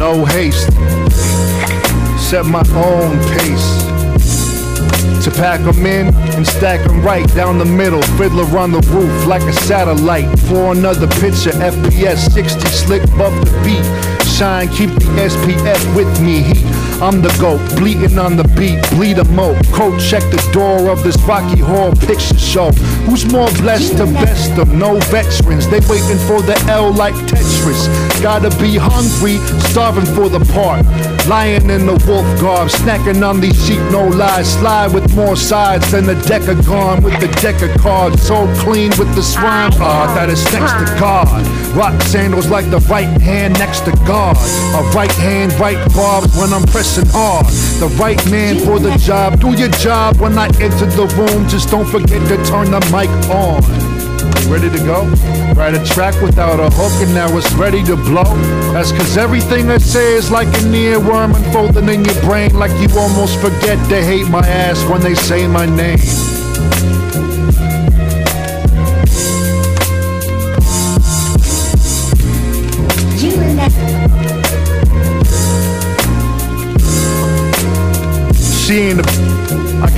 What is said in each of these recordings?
no haste. Set my own pace. To pack 'em in and stack 'em right down the middle. Fiddler on the roof like a satellite. For another picture, FPS 60, slick buff the beat. Shine, keep the SPF with me. Heat, I'm the goat, bleeding on the beat, bleed a moat. Coach, check the door of this Rocky Horror Picture Show. Who's more blessed to best them? No veterans, they waiting for the L like Tetris. Gotta be hungry, starving for the part. Lion in the wolf garb, snacking on these sheep, no lies. Slide with more sides than the deck of gone with the deck of cards. So clean with the swine part that is next to God. Rock sandals like the right hand next to God. A right hand, right barbs when I'm pressing hard. The right man for the job. Do your job when I enter the room. Just don't forget to turn the mic on. Ready to go? Write a track without a hook and now it's ready to blow. That's cause everything I say is like an earworm unfolding in your brain, like you almost forget to hate my ass when they say my name. She ain't a. I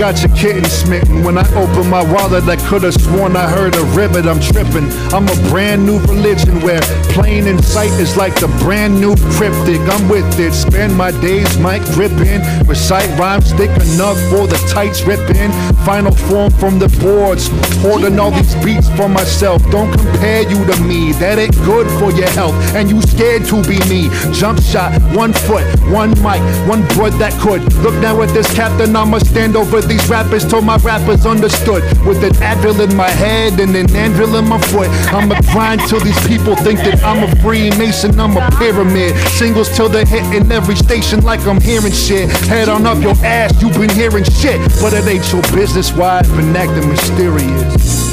got your kitten smitten. When I open my wallet, I could've sworn I heard a ribbit. I'm tripping. I'm a brand new religion where plain in sight is like the brand new cryptic. I'm with it. Spend my days, mic gripping. Recite rhymes, thick enough for the tights ripping. Final form from the boards. Hoarding all these beats for myself. Don't compare you to me. That ain't good for your health. And you scared to be me. Jump shot, one foot, one mic, one broad that could. Look now at this captain, I'ma stand over these rappers told my rappers understood. With an Advil in my head and an anvil in my foot. I'ma grind till these people think that I'm a Freemason, I'm a pyramid. Singles till they're hitting every station like I'm hearing shit. Head on up your ass, you've been hearing shit. But it ain't your business why I've been acting mysterious.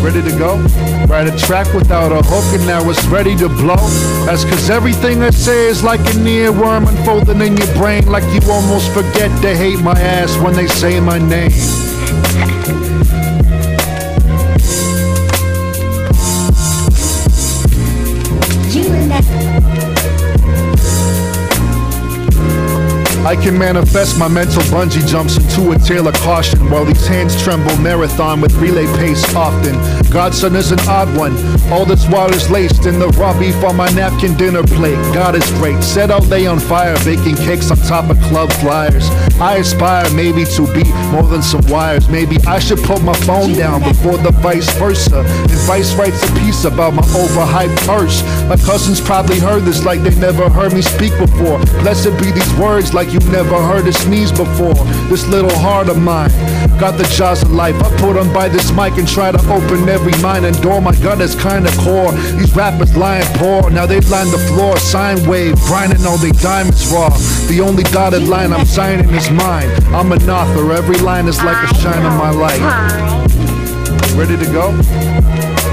Ready to go? Write a track without a hook and now it's ready to blow. That's cause everything I say is like an earworm unfolding in your brain, like you almost forget to hate my ass when they say my name. I can manifest my mental bungee jumps into a tale of caution while these hands tremble marathon with relay pace often. Godson is an odd one. All this is laced in the raw beef on my napkin dinner plate. God is great. Set out lay on fire, baking cakes on top of club flyers. I aspire maybe to be more than some wires. Maybe I should put my phone down before the vice versa. And Vice writes a piece about my overhyped purse. My cousins probably heard this like they never heard me speak before. Blessed be these words like you never heard a sneeze before. This little heart of mine got the jaws of life. I put on by this mic and try to open every mind and door. My gut is kinda core. These rappers lying poor. Now they line the floor, sine wave, grinding all they diamonds raw. The only dotted line I'm signing is mine. I'm an author. Every line is like a shine of my light. Ready to go?